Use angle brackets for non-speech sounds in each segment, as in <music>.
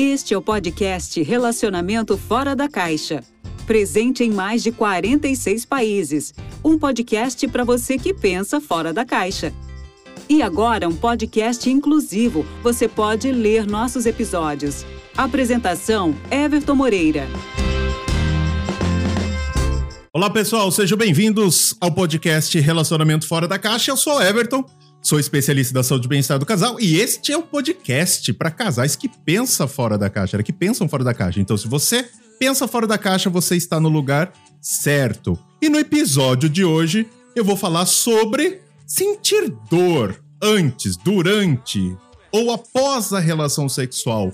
Este é o podcast Relacionamento Fora da Caixa. Presente em mais de 46 países. Um podcast para você que pensa fora da caixa. E agora um podcast inclusivo. Você pode ler nossos episódios. Apresentação: Everton Moreira. Olá, pessoal, sejam bem-vindos ao podcast Relacionamento Fora da Caixa. Eu sou Everton, sou especialista da saúde e bem-estar do casal e este é o podcast para casais que pensam fora da caixa, que pensam fora da caixa. Então, se você pensa fora da caixa, você está no lugar certo. E no episódio de hoje, eu vou falar sobre sentir dor antes, durante ou após a relação sexual.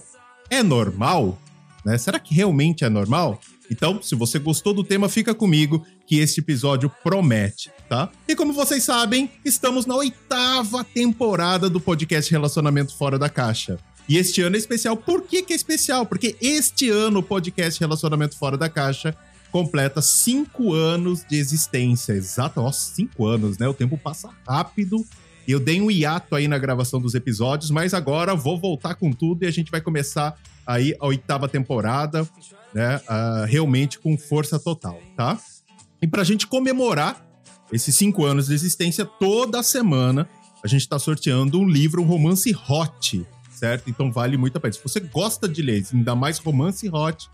É normal? Né? Será que realmente é normal? Então, se você gostou do tema, fica comigo que este episódio promete, tá? E como vocês sabem, estamos na oitava temporada do podcast Relacionamento Fora da Caixa. E este ano é especial. Por que, que é especial? Porque este ano o podcast Relacionamento Fora da Caixa completa cinco anos de existência. Exato, ó, cinco anos, né? O tempo passa rápido. Eu dei um hiato aí na gravação dos episódios, mas agora vou voltar com tudo e a gente vai começar aí a oitava temporada, né? Uh, realmente com força total, tá? E pra gente comemorar esses cinco anos de existência, toda semana a gente tá sorteando um livro, um romance hot, certo? Então vale muito a pena. Se você gosta de ler, ainda mais romance hot,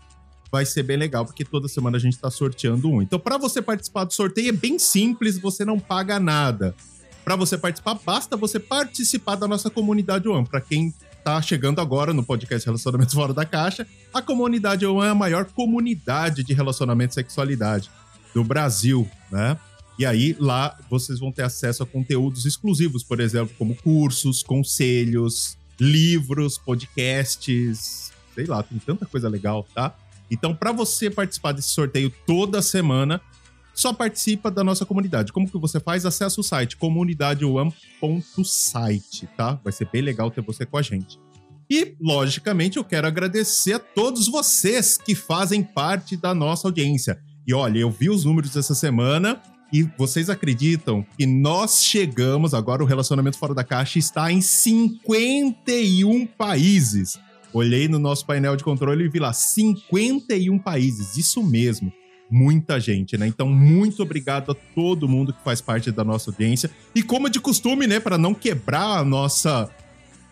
vai ser bem legal, porque toda semana a gente está sorteando um. Então, para você participar do sorteio é bem simples, você não paga nada. Para você participar, basta você participar da nossa comunidade One. Para quem tá chegando agora no podcast Relacionamentos Fora da Caixa, a comunidade One é a maior comunidade de relacionamento e sexualidade do Brasil, né? E aí lá vocês vão ter acesso a conteúdos exclusivos, por exemplo, como cursos, conselhos, livros, podcasts, sei lá, tem tanta coisa legal, tá? Então, para você participar desse sorteio toda semana, só participa da nossa comunidade. Como que você faz? Acesse o site comunidadeone.site, tá? Vai ser bem legal ter você com a gente. E, logicamente, eu quero agradecer a todos vocês que fazem parte da nossa audiência. E olha, eu vi os números dessa semana e vocês acreditam que nós chegamos, agora o Relacionamento Fora da Caixa está em 51 países. Olhei no nosso painel de controle e vi lá 51 países, isso mesmo. Muita gente, né? Então, muito obrigado a todo mundo que faz parte da nossa audiência. E como de costume, né, para não quebrar a nossa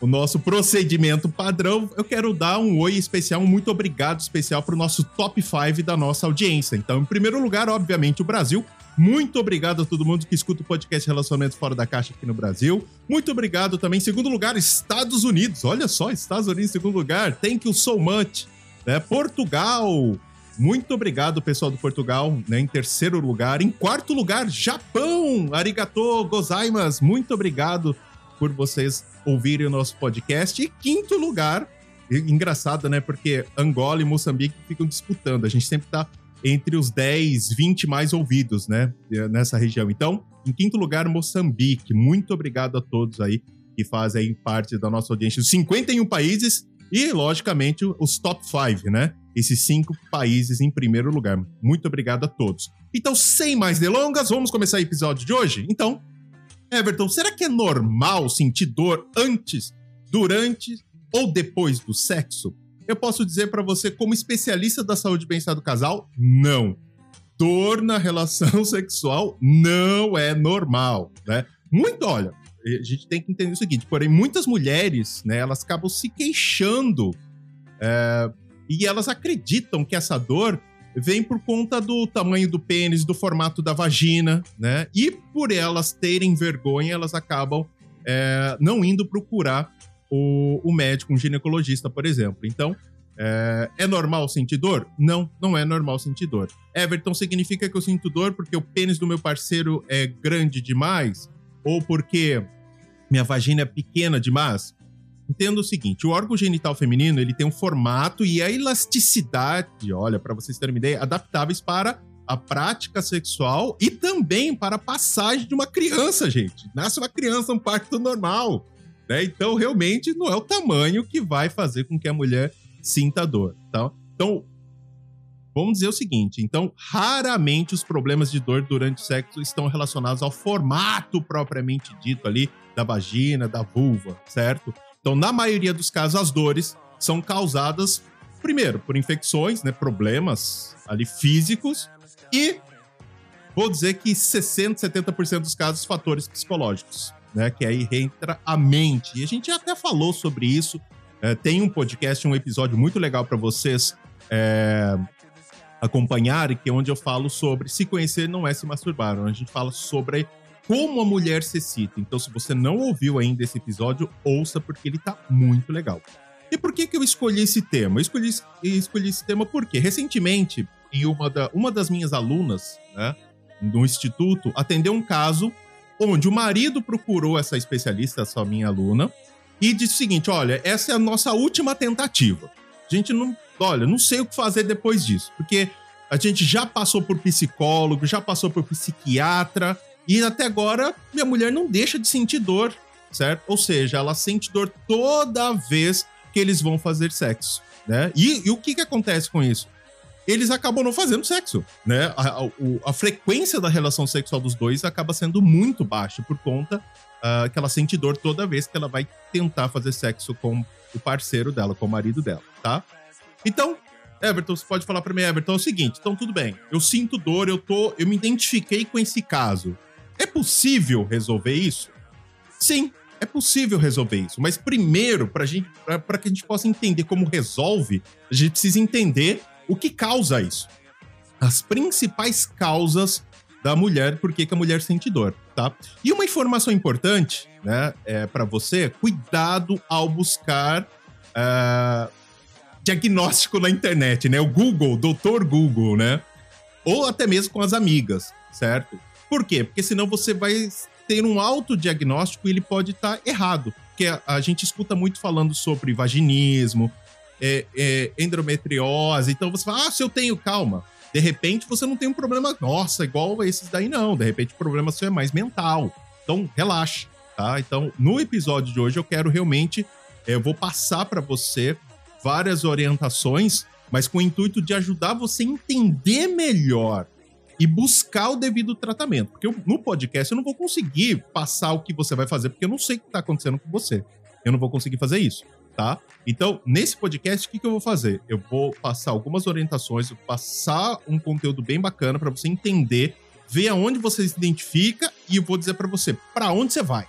o nosso procedimento padrão, eu quero dar um oi especial, um muito obrigado especial para o nosso top 5 da nossa audiência. Então, em primeiro lugar, obviamente, o Brasil. Muito obrigado a todo mundo que escuta o podcast Relacionamentos Fora da Caixa aqui no Brasil. Muito obrigado também. Em segundo lugar, Estados Unidos. Olha só, Estados Unidos em segundo lugar. Thank you so much. Né? Portugal. Muito obrigado, pessoal do Portugal, né? Em terceiro lugar. Em quarto lugar, Japão. Arigato gozaimasu. Muito obrigado por vocês ouvirem o nosso podcast. E quinto lugar, engraçado, né? Porque Angola e Moçambique ficam disputando. A gente sempre tá entre os 10, 20 mais ouvidos, né? Nessa região. Então, em quinto lugar, Moçambique. Muito obrigado a todos aí que fazem parte da nossa audiência. Os 51 países e, logicamente, os top 5, né? Esses cinco países em primeiro lugar. Muito obrigado a todos. Então, sem mais delongas, vamos começar o episódio de hoje? Então, Everton, será que é normal sentir dor antes, durante ou depois do sexo? Eu posso dizer para você, como especialista da saúde e bem-estar do casal, não. Dor na relação <laughs> sexual não é normal, né? Muito, olha, a gente tem que entender o seguinte, porém, muitas mulheres, né, elas acabam se queixando é, e elas acreditam que essa dor vem por conta do tamanho do pênis, do formato da vagina, né? E por elas terem vergonha, elas acabam é, não indo procurar o, o, médico, um ginecologista, por exemplo. Então, é, é, normal sentir dor? Não, não é normal sentir dor. Everton, significa que eu sinto dor porque o pênis do meu parceiro é grande demais? Ou porque minha vagina é pequena demais? Entenda o seguinte, o órgão genital feminino, ele tem um formato e a elasticidade, olha, para vocês terem uma ideia, adaptáveis para a prática sexual e também para a passagem de uma criança, gente. Nasce uma criança, um parto normal, né? Então, realmente, não é o tamanho que vai fazer com que a mulher sinta dor, tá? Então, vamos dizer o seguinte, então, raramente os problemas de dor durante o sexo estão relacionados ao formato propriamente dito ali da vagina, da vulva, certo? Então, na maioria dos casos, as dores são causadas, primeiro, por infecções, né, problemas ali físicos, e vou dizer que 60, 70% dos casos, fatores psicológicos, né, que aí entra a mente. E a gente até falou sobre isso, é, tem um podcast, um episódio muito legal para vocês é, acompanharem, que é onde eu falo sobre se conhecer não é se masturbar, onde a gente fala sobre como a mulher se excita. Então, se você não ouviu ainda esse episódio, ouça porque ele tá muito legal. E por que, que eu escolhi esse tema? Eu escolhi, escolhi esse tema porque, recentemente, em uma, da, uma das minhas alunas, né, no instituto, atendeu um caso onde o marido procurou essa especialista, essa minha aluna, e disse o seguinte: olha, essa é a nossa última tentativa. A gente não, olha, não sei o que fazer depois disso, porque a gente já passou por psicólogo, já passou por psiquiatra, e até agora, minha mulher não deixa de sentir dor, certo? Ou seja, ela sente dor toda vez que eles vão fazer sexo, né? E, e o que, que acontece com isso? Eles acabam não fazendo sexo, né? A, a, a, frequência da relação sexual dos dois acaba sendo muito baixa por conta uh, que ela sente dor toda vez que ela vai tentar fazer sexo com o parceiro dela, com o marido dela, tá? Então, Everton, você pode falar para mim, Everton, é o seguinte, então tudo bem, eu sinto dor, eu tô, eu me identifiquei com esse caso. É possível resolver isso? Sim, é possível resolver isso. Mas primeiro, para que a gente possa entender como resolve, a gente precisa entender o que causa isso. As principais causas da mulher, por que a mulher sente dor, tá? E uma informação importante, né, é, para você, cuidado ao buscar uh, diagnóstico na internet, né? O Google, doutor Google, né? Ou até mesmo com as amigas, certo? Por quê? Porque senão você vai ter um autodiagnóstico e ele pode estar tá errado. Porque a, a, gente escuta muito falando sobre vaginismo, é, é, endometriose. Então você fala, ah, se eu tenho calma. De repente você não tem um problema, nossa, igual esses daí, não. De repente o problema seu é mais mental. Então relaxa, tá? Então no episódio de hoje eu quero realmente, é, eu vou passar para você várias orientações, mas com o intuito de ajudar você a entender melhor e buscar o devido tratamento. Porque eu, no podcast eu não vou conseguir passar o que você vai fazer, porque eu não sei o que está acontecendo com você. Eu não vou conseguir fazer isso, tá? Então, nesse podcast, o que, que eu vou fazer? Eu vou passar algumas orientações, passar um conteúdo bem bacana para você entender, ver aonde você se identifica e eu vou dizer para você para onde você vai,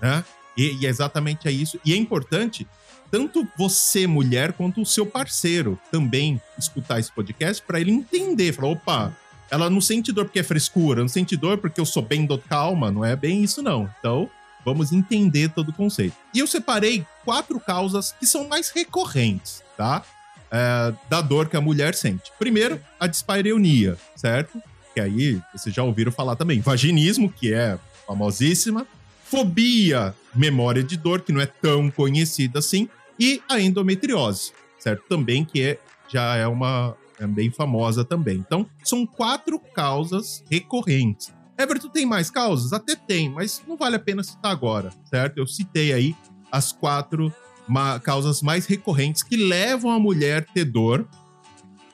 né? E, e é exatamente é isso. E é importante tanto você, mulher, quanto o seu parceiro também escutar esse podcast para ele entender, falar, opa, ela não sente dor porque é frescura, não sente dor porque eu sou bem do calma, não é bem isso não. Então, vamos entender todo o conceito. E eu separei quatro causas que são mais recorrentes, tá? É, da dor que a mulher sente. Primeiro, a dispareunia, certo? Que aí vocês já ouviram falar também. Vaginismo, que é famosíssima. Fobia, memória de dor, que não é tão conhecida assim. E a endometriose, certo? Também que é, já é uma, é bem famosa também. Então, são quatro causas recorrentes. Everton tem mais causas? Até tem, mas não vale a pena citar agora, certo? Eu citei aí as quatro causas mais recorrentes que levam a mulher ter dor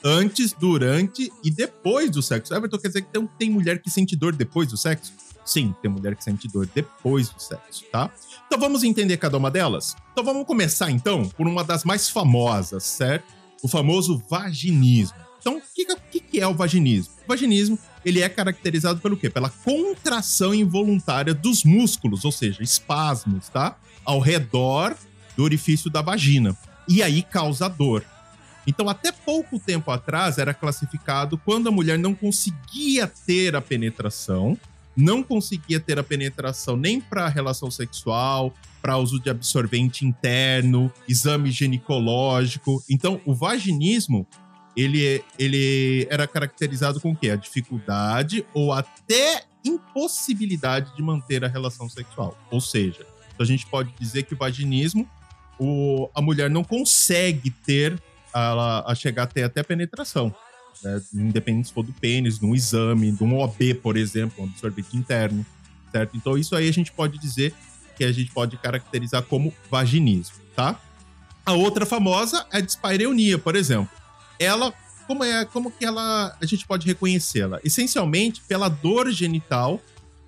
antes, durante e depois do sexo. Everton quer dizer que tem, tem mulher que sente dor depois do sexo? Sim, tem mulher que sente dor depois do sexo, tá? Então vamos entender cada uma delas? Então vamos começar então por uma das mais famosas, certo? O famoso vaginismo. Então, o que, que, é o vaginismo? O vaginismo ele é caracterizado pelo quê? Pela contração involuntária dos músculos, ou seja, espasmos, tá? Ao redor do orifício da vagina. E aí causa dor. Então, até pouco tempo atrás, era classificado quando a mulher não conseguia ter a penetração, não conseguia ter a penetração nem para relação sexual, para uso de absorvente interno, exame ginecológico. Então, o vaginismo ele, ele era caracterizado com o quê? A dificuldade ou até impossibilidade de manter a relação sexual. Ou seja, a gente pode dizer que o vaginismo, o, a mulher não consegue ter, a, a chegar até, até a penetração né? independente se for do pênis, de um exame, de um OB, por exemplo, um absorvente interno, certo? Então isso aí a gente pode dizer que a gente pode caracterizar como vaginismo, tá? A outra famosa é a dispareunia, por exemplo. Ela, como é, como que ela, a gente pode reconhecê-la? Essencialmente pela dor genital,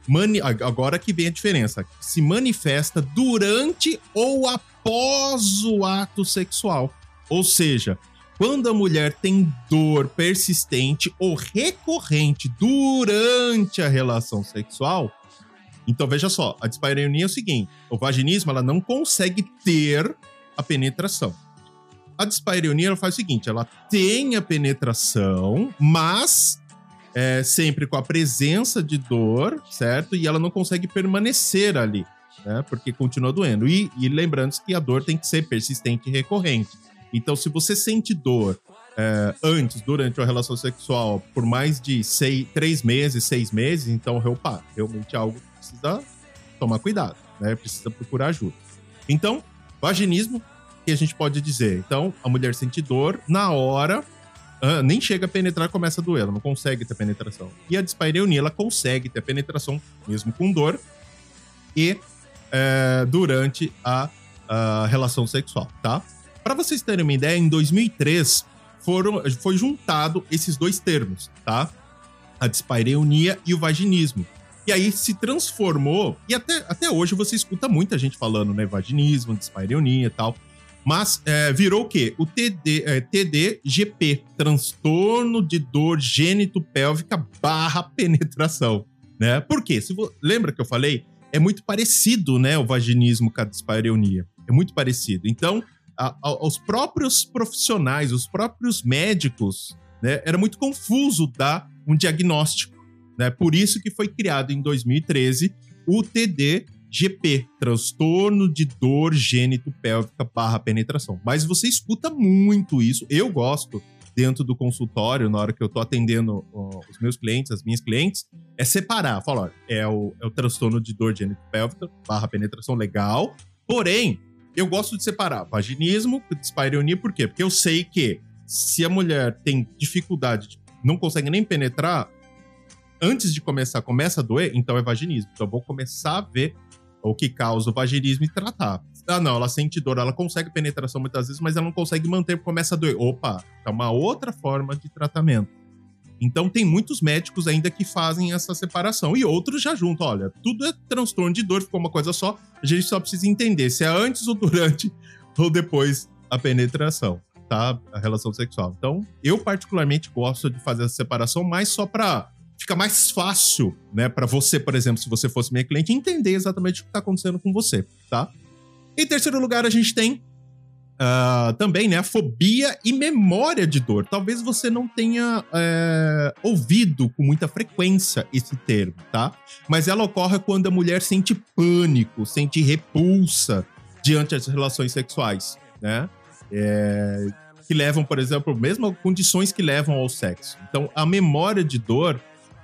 mani, agora que vem a diferença, se manifesta durante ou após o ato sexual. Ou seja, quando a mulher tem dor persistente ou recorrente durante a relação sexual, então veja só, a dispareunia é o seguinte: o vaginismo ela não consegue ter a penetração. A dispareunia ela faz o seguinte: ela tem a penetração, mas é, sempre com a presença de dor, certo? E ela não consegue permanecer ali, né? Porque continua doendo. E, e lembrando que a dor tem que ser persistente e recorrente. Então, se você sente dor é, antes, durante a relação sexual, por mais de seis, três meses, seis meses, então, opa, realmente é algo que precisa tomar cuidado, né? Precisa procurar ajuda. Então, vaginismo, que a gente pode dizer? Então, a mulher sente dor na hora, nem chega a penetrar, começa a doer, ela não consegue ter penetração. E a dispareunia, ela consegue ter penetração, mesmo com dor, e uh, durante a, a relação sexual, tá? Para vocês terem uma ideia, em 2003 foram, foi juntado esses dois termos, tá? A dispareunia e o vaginismo. E aí se transformou, e até, até hoje você escuta muita gente falando, né? Vaginismo, dispareunia e tal. Mas é, virou o quê? O TD, é, TDGP, transtorno de dor gênito-pélvica barra <laughs> penetração, né? Por quê? Se vo... Lembra que eu falei? É muito parecido, né? O vaginismo com a dispareunia. É muito parecido. Então, a, aos próprios profissionais, os próprios médicos, né, era muito confuso dar um diagnóstico. Né? Por isso que foi criado em 2013 o TDGP, transtorno de dor gênito pélvica barra penetração. Mas você escuta muito isso. Eu gosto dentro do consultório, na hora que eu tô atendendo os meus clientes, as minhas clientes, é separar. Falar, é o, é o transtorno de dor gênito pélvica barra penetração legal. Porém, eu gosto de separar vaginismo e dispareunia, por quê? Porque eu sei que se a mulher tem dificuldade, não consegue nem penetrar, antes de começar, começa a doer, então é vaginismo. Então eu vou começar a ver o que causa o vaginismo e tratar. Ah, não, ela sente dor, ela consegue penetração muitas vezes, mas ela não consegue manter, começa a doer. Opa, é uma outra forma de tratamento. Então tem muitos médicos ainda que fazem essa separação e outros já juntam. Olha, tudo é transtorno de dor, ficou uma coisa só. A gente só precisa entender se é antes ou durante <laughs> ou depois a penetração, tá? A relação sexual. Então, eu particularmente gosto de fazer essa separação, mas só para fica mais fácil, né, para você, por exemplo, se você fosse minha cliente, entender exatamente o que está acontecendo com você, tá? Em terceiro lugar, a gente tem Uh, também, né? Fobia e memória de dor. Talvez você não tenha é, ouvido com muita frequência esse termo, tá? Mas ela ocorre quando a mulher sente pânico, sente repulsa diante das relações sexuais, né? É, que levam, por exemplo, mesmo condições que levam ao sexo. Então, a memória de dor,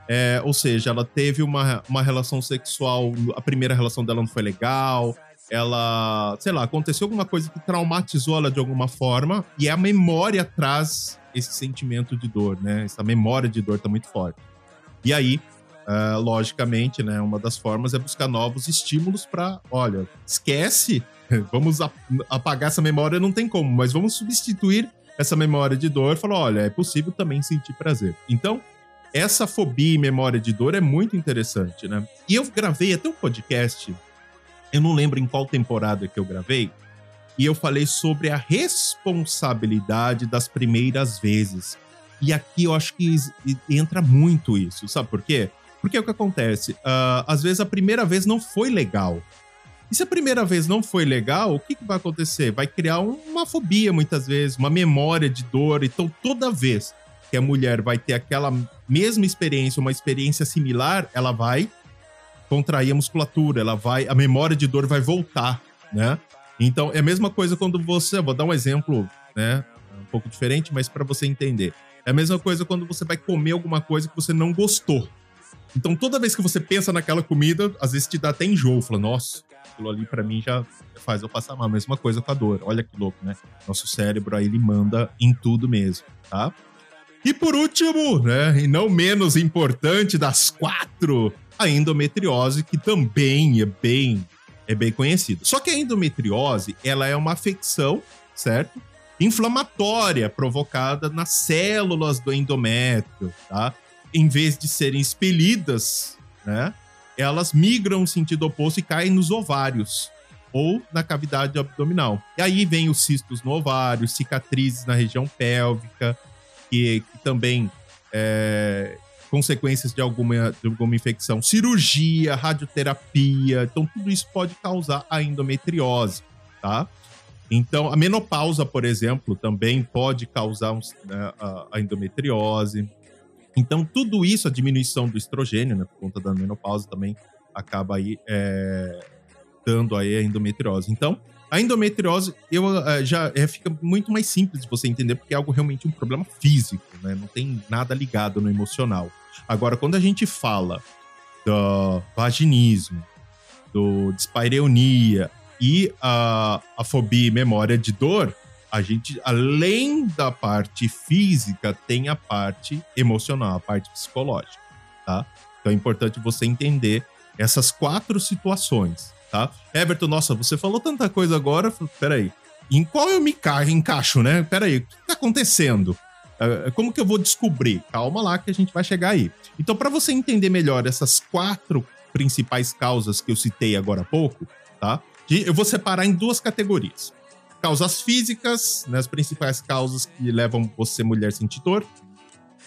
é, ou seja, ela teve uma, uma relação sexual, a primeira relação dela não foi legal, ela, sei lá, aconteceu alguma coisa que traumatizou ela de alguma forma e a memória traz esse sentimento de dor, né? Essa memória de dor tá muito forte. E aí, uh, logicamente, né, uma das formas é buscar novos estímulos para, olha, esquece, <laughs> vamos apagar essa memória, não tem como, mas vamos substituir essa memória de dor, falar, olha, é possível também sentir prazer. Então, essa fobia e memória de dor é muito interessante, né? E eu gravei até um podcast eu não lembro em qual temporada que eu gravei, e eu falei sobre a responsabilidade das primeiras vezes. E aqui eu acho que entra muito isso, sabe por quê? Porque é o que acontece, uh, às vezes a primeira vez não foi legal. E se a primeira vez não foi legal, o que, que vai acontecer? Vai criar uma fobia muitas vezes, uma memória de dor. Então, toda vez que a mulher vai ter aquela mesma experiência, uma experiência similar, ela vai contrair a musculatura, ela vai, a memória de dor vai voltar, né? Então é a mesma coisa quando você, vou dar um exemplo, né, um pouco diferente, mas para você entender. É a mesma coisa quando você vai comer alguma coisa que você não gostou. Então toda vez que você pensa naquela comida, às vezes te dá até enjoo, fala, nossa, aquilo ali para mim já faz eu passar mal. Mesma coisa com a dor. Olha que louco, né? Nosso cérebro aí ele manda em tudo mesmo, tá? E por último, né, e não menos importante das quatro a endometriose, que também é bem, é bem conhecida. Só que a endometriose, ela é uma afecção, certo? Inflamatória provocada nas células do endométrio, tá? Em vez de serem expelidas, né? Elas migram no sentido oposto e caem nos ovários. ou na cavidade abdominal. E aí vem os cistos no ovário, cicatrizes na região pélvica, que, que também é, consequências de alguma, de alguma infecção, cirurgia, radioterapia. Então, tudo isso pode causar a endometriose, tá? Então, a menopausa, por exemplo, também pode causar um, né, a, endometriose. Então, tudo isso, a diminuição do estrogênio, né, por conta da menopausa, também acaba aí é, dando aí a endometriose. Então, a endometriose eu, uh, já é, fica muito mais simples de você entender, porque é algo realmente um problema físico, né? Não tem nada ligado no emocional. Agora, quando a gente fala do vaginismo, do dispareunia e a, a fobia e memória de dor, a gente, além da parte física, tem a parte emocional, a parte psicológica, tá? Então é importante você entender essas quatro situações, tá? Everton, nossa, você falou tanta coisa agora, peraí, em qual eu me encaixo, né? Peraí, o que tá acontecendo? É, como que eu vou descobrir? Calma lá que a gente vai chegar aí. Então, para você entender melhor essas quatro principais causas que eu citei agora há pouco, tá? Eu vou separar em duas categorias. Causas físicas, né, as principais causas que levam você, mulher, sentir dor,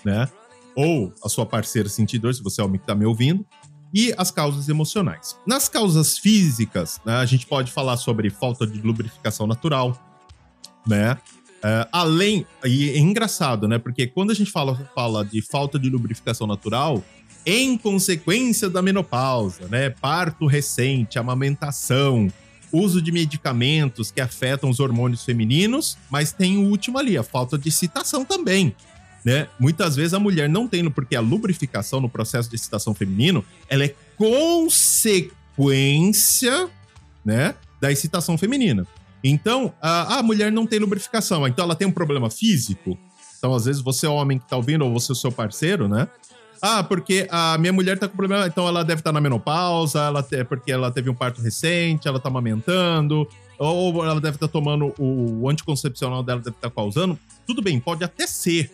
né? Ou a sua parceira sentir dor, se você é homem que está me ouvindo. E as causas emocionais. Nas causas físicas, né, a gente pode falar sobre falta de lubrificação natural, né? Uh, além, e é engraçado, né? Porque quando a gente fala, fala de falta de lubrificação natural, em consequência da menopausa, né? Parto recente, amamentação, uso de medicamentos que afetam os hormônios femininos, mas tem o último ali, a falta de excitação também. Né? Muitas vezes a mulher não tem, porque a lubrificação no processo de excitação feminino, ela é consequência, né, da excitação feminina. Então, a, a mulher não tem lubrificação, então ela tem um problema físico. Então, às vezes, você é homem que tá ouvindo, ou você o seu parceiro, né? Ah, porque a minha mulher tá com problema, então ela deve estar tá na menopausa, ela te, porque ela teve um parto recente, ela tá amamentando, ou ela deve estar tá tomando o, o anticoncepcional dela, deve estar tá causando. Tudo bem, pode até ser,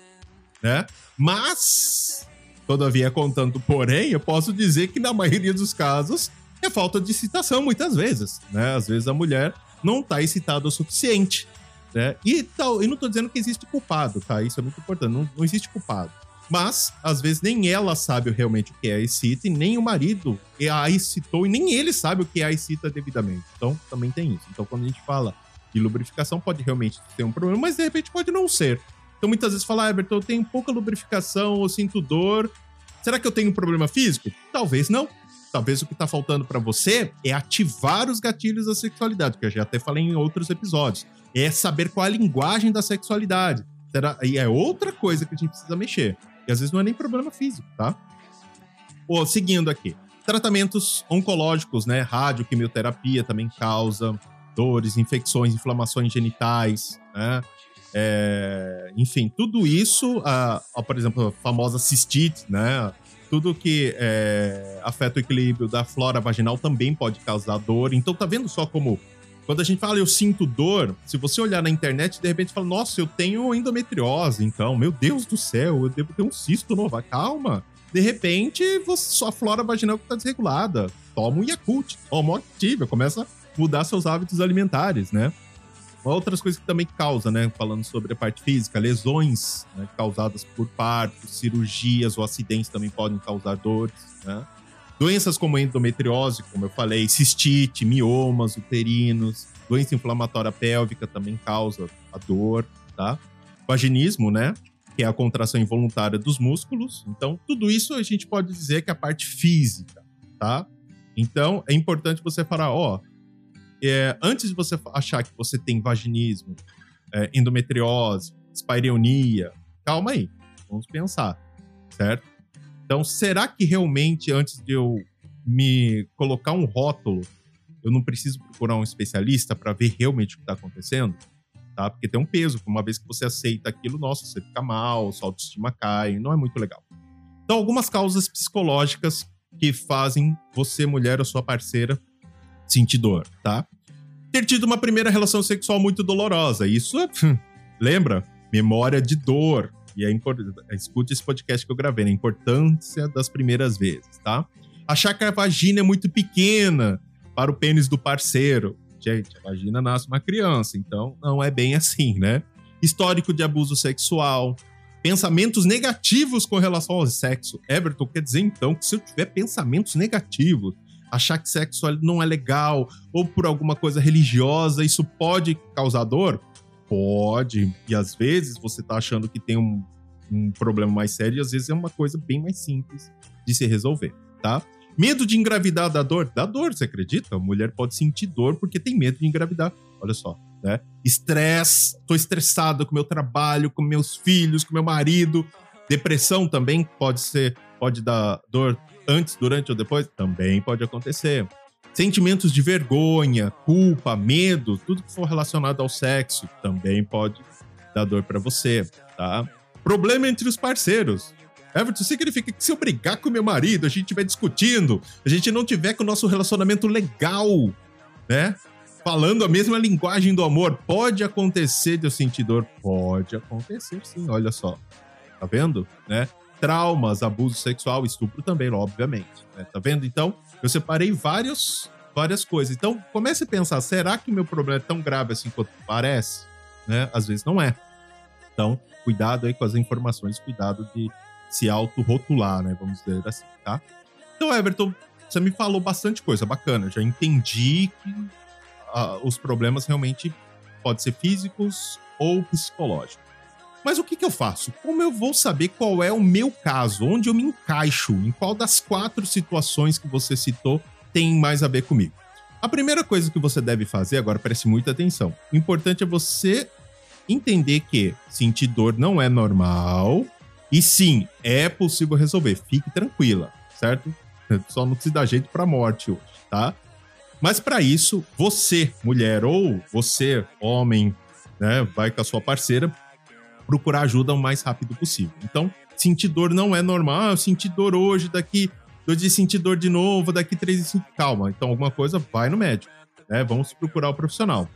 né? Mas, todavia, contando porém, eu posso dizer que na maioria dos casos é falta de excitação, muitas vezes, né? Às vezes a mulher não está excitado o suficiente. Né? E, tal, e não estou dizendo que existe culpado, tá? Isso é muito importante. Não, não existe culpado. Mas, às vezes, nem ela sabe realmente o que é a excita, e nem o marido a excitou, e nem ele sabe o que é a excita devidamente. Então, também tem isso. Então, quando a gente fala de lubrificação, pode realmente ter um problema, mas de repente pode não ser. Então, muitas vezes fala, ah, eu tenho pouca lubrificação, eu sinto dor. Será que eu tenho um problema físico? Talvez não talvez o que está faltando para você é ativar os gatilhos da sexualidade, que eu já até falei em outros episódios. É saber qual é a linguagem da sexualidade. E é outra coisa que a gente precisa mexer. E às vezes não é nem problema físico, tá? Pô, seguindo aqui. Tratamentos oncológicos, né? Radioquimioterapia também causa dores, infecções, inflamações genitais, né? É, enfim, tudo isso, a, a, por exemplo, a famosa cistite, né? Tudo que é, afeta o equilíbrio da flora vaginal também pode causar dor. Então, tá vendo só como quando a gente fala eu sinto dor, se você olhar na internet, de repente fala, nossa, eu tenho endometriose, então, meu Deus do céu, eu devo ter um cisto novo. Calma. De repente, você, sua flora vaginal está desregulada. Toma um Yakult, toma um Activia, começa a mudar seus hábitos alimentares, né? Outras coisas que também causa, né? Falando sobre a parte física, lesões né, causadas por partos, cirurgias ou acidentes também podem causar dores, né? Doenças como endometriose, como eu falei, cistite, miomas uterinos, doença inflamatória pélvica também causa a dor, tá? Vaginismo, né? Que é a contração involuntária dos músculos. Então, tudo isso a gente pode dizer que é a parte física, tá? Então, é importante você falar, ó, é, antes de você achar que você tem vaginismo, é, endometriose, espaireonia, calma aí, vamos pensar, certo? Então, será que realmente antes de eu me colocar um rótulo, eu não preciso procurar um especialista para ver realmente o que está acontecendo? Tá? Porque tem um peso, uma vez que você aceita aquilo, nossa, você fica mal, sua autoestima cai, não é muito legal. Então, algumas causas psicológicas que fazem você, mulher ou sua parceira, sentir dor, tá? Ter tido uma primeira relação sexual muito dolorosa. Isso é, hum, lembra? Memória de dor. E é importante. Escute esse podcast que eu gravei, né? A importância das primeiras vezes, tá? Achar que a vagina é muito pequena para o pênis do parceiro. Gente, a vagina nasce uma criança, então não é bem assim, né? Histórico de abuso sexual, pensamentos negativos com relação ao sexo. Everton, quer dizer então que se eu tiver pensamentos negativos, achar que sexo não é legal, ou por alguma coisa religiosa, isso pode causar dor? Pode. E às vezes você tá achando que tem um, um problema mais sério, e às vezes é uma coisa bem mais simples de se resolver, tá? Medo de engravidar dá dor? Dá dor, você acredita? A mulher pode sentir dor porque tem medo de engravidar. Olha só, né? Estresse, tô estressado com meu trabalho, com meus filhos, com meu marido. Depressão também pode ser, pode dar dor antes, durante ou depois? Também pode acontecer. Sentimentos de vergonha, culpa, medo, tudo que for relacionado ao sexo também pode dar dor para você, tá? Problema entre os parceiros. Everton, significa que se eu brigar com meu marido, a gente estiver discutindo, a gente não tiver com o nosso relacionamento legal, né? Falando a mesma linguagem do amor, pode acontecer de eu sentir dor? Pode acontecer sim, olha só. Tá vendo? Né? Traumas, abuso sexual, estupro também, obviamente. Né? Tá vendo? Então, eu separei vários, várias coisas. Então, comece a pensar, será que o meu problema é tão grave assim quanto parece? Né? Às vezes não é. Então, cuidado aí com as informações, cuidado de se auto-rotular, né? Vamos dizer assim, tá? Então, Everton, você me falou bastante coisa bacana. Já entendi que uh, os problemas realmente podem ser físicos ou psicológicos. Mas o que, que eu faço? Como eu vou saber qual é o meu caso? Onde eu me encaixo? Em qual das quatro situações que você citou tem mais a ver comigo? A primeira coisa que você deve fazer, agora preste muita atenção. O importante é você entender que sentir dor não é normal e sim, é possível resolver. Fique tranquila, certo? Só não precisa dar jeito para morte hoje, tá? Mas para isso, você, mulher ou você, homem, né, vai com a sua parceira procurar ajuda o mais rápido possível. Então, sentir dor não é normal. Ah, eu senti dor hoje, daqui dois dias senti dor de novo, daqui três dias senti... Calma, então alguma coisa, vai no médico. Né? Vamos procurar o profissional.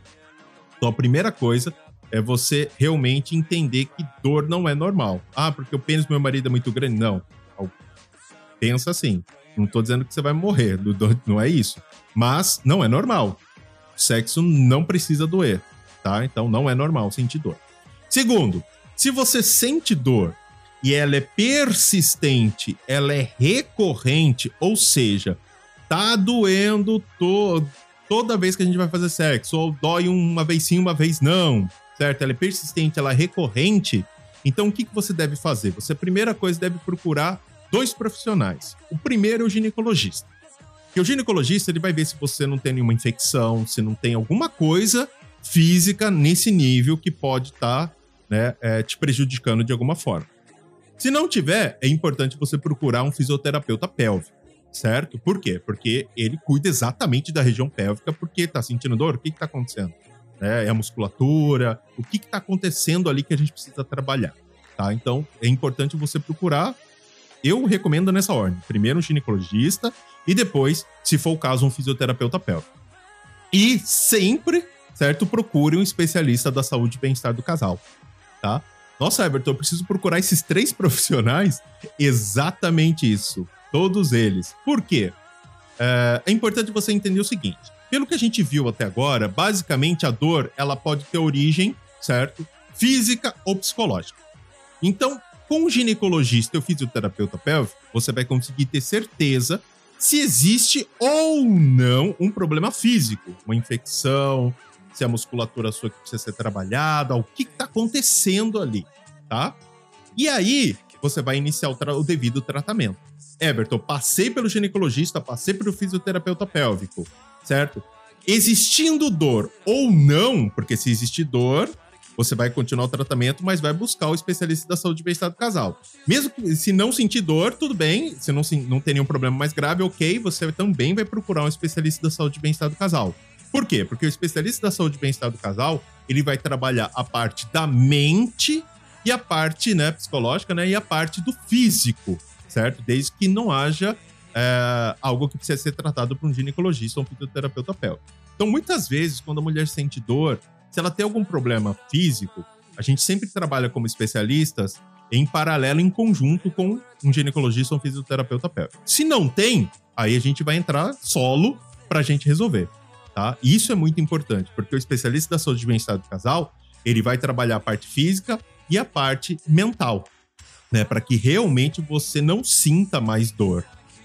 Então, a primeira coisa é você realmente entender que dor não é normal. Ah, porque o pênis do meu marido é muito grande. Não. Pensa assim. Não tô dizendo que você vai morrer, não é isso. Mas não é normal. Sexo não precisa doer, tá? Então não é normal sentir dor. Segundo, se você sente dor e ela é persistente, ela é recorrente, ou seja, tá doendo to toda vez que a gente vai fazer sexo, ou dói uma vez sim, uma vez não, certo? Ela é persistente, ela é recorrente. Então, o que, que você deve fazer? Você, a primeira coisa, deve procurar dois profissionais. O primeiro é o ginecologista. Porque o ginecologista ele vai ver se você não tem nenhuma infecção, se não tem alguma coisa física nesse nível que pode estar tá, né, é, te prejudicando de alguma forma. Se não tiver, é importante você procurar um fisioterapeuta pélvico, certo? Por quê? Porque ele cuida exatamente da região pélvica, porque tá sentindo dor, o que que tá acontecendo? É, é a musculatura, o que está acontecendo ali que a gente precisa trabalhar, tá? Então, é importante você procurar. Eu recomendo nessa ordem: primeiro um ginecologista e depois, se for o caso, um fisioterapeuta pélvico. E sempre, certo, procure um especialista da saúde e bem-estar do casal, tá? Nossa, Everton, eu preciso procurar esses três <laughs> profissionais? Exatamente isso. Todos eles. Por quê? É, é importante você entender o seguinte: pelo que a gente viu até agora, basicamente a dor ela pode ter origem, certo? Física ou psicológica. Então, com o ginecologista e o fisioterapeuta pélvico, você vai conseguir ter certeza se existe ou não um problema físico, uma infecção, se a musculatura sua que precisa ser trabalhada, o que está acontecendo ali, tá? E aí, você vai iniciar o, o devido tratamento. Everton, passei pelo ginecologista, passei pelo fisioterapeuta pélvico certo? Existindo dor ou não, porque se existe dor, você vai continuar o tratamento, mas vai buscar o especialista da saúde e bem-estar do casal. Mesmo que, se não sentir dor, tudo bem, se não, não tem nenhum problema mais grave, ok, você também vai procurar um especialista da saúde e bem-estar do casal. Por quê? Porque o especialista da saúde e bem-estar do casal, ele vai trabalhar a parte da mente e a parte né, psicológica, né, e a parte do físico, certo? Desde que não haja é, algo que precisa ser tratado por um ginecologista ou um fisioterapeuta pélvico. Então, muitas vezes, quando a mulher sente dor, se ela tem algum problema físico, a gente sempre trabalha como especialistas em paralelo, em conjunto com um ginecologista ou um fisioterapeuta pélvico. Se não tem, aí a gente vai entrar solo para a gente resolver, tá? Isso é muito importante, porque o especialista da saúde e bem-estar do casal, ele vai trabalhar a parte física e a parte mental, né? Para que realmente você não sinta mais dor,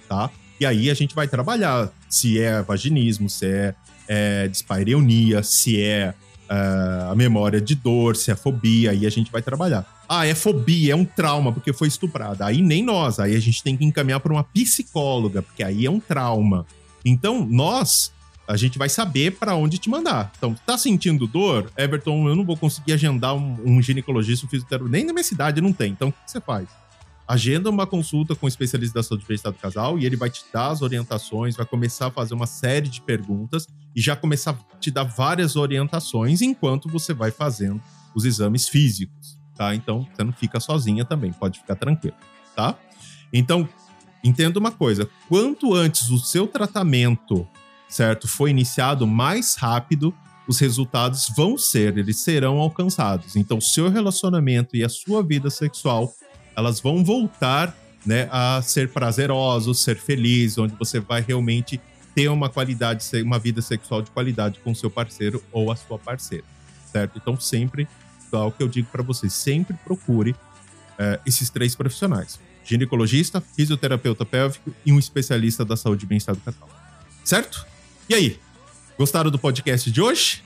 tá? E aí a gente vai trabalhar se é vaginismo, se é, é dispareunia, se é uh, a memória de dor, se é fobia, aí a gente vai trabalhar. Ah, é fobia, é um trauma porque foi estuprada. Aí nem nós, aí a gente tem que encaminhar para uma psicóloga, porque aí é um trauma. Então, nós, a gente vai saber para onde te mandar. Então, tá sentindo dor? Everton, eu não vou conseguir agendar um, um ginecologista, um fisioterapeuta, nem na minha cidade não tem. Então, o que você faz? agenda uma consulta com o especialista da saúde bem-estar do casal e ele vai te dar as orientações, vai começar a fazer uma série de perguntas e já começar a te dar várias orientações enquanto você vai fazendo os exames físicos, tá? Então, você não fica sozinha também, pode ficar tranquilo, tá? Então, entenda uma coisa, quanto antes o seu tratamento, certo, foi iniciado, mais rápido os resultados vão ser, eles serão alcançados. Então, seu relacionamento e a sua vida sexual elas vão voltar né, a ser prazerosos, ser felizes, onde você vai realmente ter uma qualidade, uma vida sexual de qualidade com seu parceiro ou a sua parceira, certo? Então sempre, é o que eu digo para você, sempre procure é, esses três profissionais: ginecologista, fisioterapeuta pélvico e um especialista da saúde e bem-estar do casal, certo? E aí, gostaram do podcast de hoje?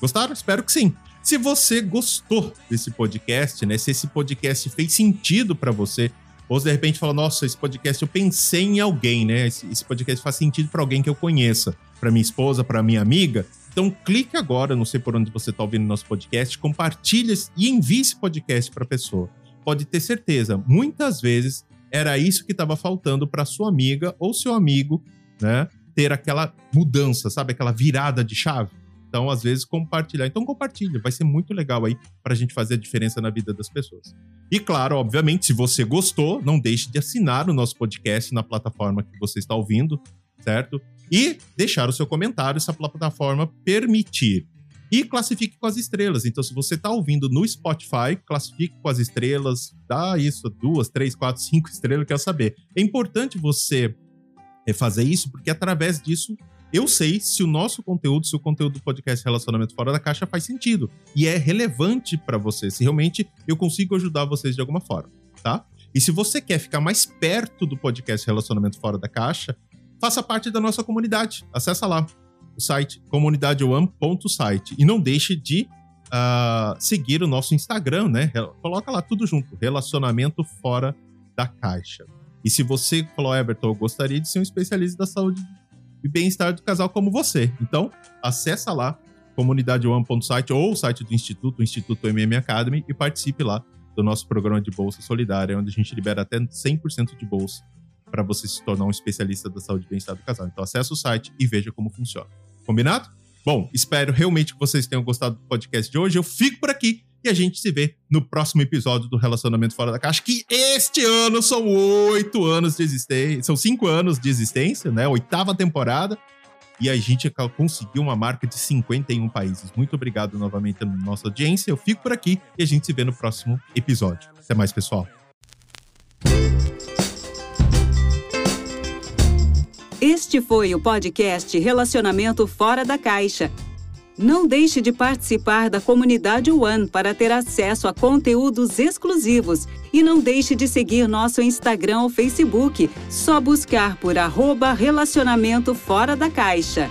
Gostaram? Espero que sim. Se você gostou desse podcast, né? Se esse podcast fez sentido para você, ou se de repente fala, nossa, esse podcast eu pensei em alguém, né? Esse, esse podcast faz sentido para alguém que eu conheça, para minha esposa, para minha amiga. Então clique agora, não sei por onde você está ouvindo nosso podcast, compartilhe e envie esse podcast para pessoa. Pode ter certeza, muitas vezes era isso que estava faltando para sua amiga ou seu amigo, né? Ter aquela mudança, sabe? Aquela virada de chave. Então, às vezes, compartilhar. Então, compartilha. Vai ser muito legal aí para a gente fazer a diferença na vida das pessoas. E, claro, obviamente, se você gostou, não deixe de assinar o nosso podcast na plataforma que você está ouvindo, certo? E deixar o seu comentário se a plataforma permitir. E classifique com as estrelas. Então, se você está ouvindo no Spotify, classifique com as estrelas, dá isso, duas, três, quatro, cinco estrelas, eu quero saber. É importante você eh, fazer isso, porque através disso eu sei se o nosso conteúdo, se o conteúdo do podcast Relacionamento Fora da Caixa faz sentido e é relevante para você, se realmente eu consigo ajudar vocês de alguma forma, tá? E se você quer ficar mais perto do podcast Relacionamento Fora da Caixa, faça parte da nossa comunidade. Acesse lá o site comunidadeone.site e não deixe de uh, seguir o nosso Instagram, né? Coloca lá tudo junto, Relacionamento Fora da Caixa. E se você falou, Everton, eu gostaria de ser um especialista da saúde e bem-estar do casal como você. Então, acessa lá comunidadeone.site ou o site do Instituto, o Instituto MM Academy, e participe lá do nosso programa de bolsa solidária, onde a gente libera até 100% de bolsa para você se tornar um especialista da saúde e bem-estar do casal. Então, acesse o site e veja como funciona. Combinado? Bom, espero realmente que vocês tenham gostado do podcast de hoje. Eu fico por aqui e a gente se vê no próximo episódio do Relacionamento Fora da Caixa, que este ano são oito anos de existência, são cinco anos de existência, né? Oitava temporada. E a gente conseguiu uma marca de 51 países. Muito obrigado novamente pela nossa audiência. Eu fico por aqui e a gente se vê no próximo episódio. Até mais, pessoal. Este foi o podcast Relacionamento Fora da Caixa. Não deixe de participar da comunidade One para ter acesso a conteúdos exclusivos e não deixe de seguir nosso Instagram ou Facebook. Só buscar por arroba relacionamento fora da caixa.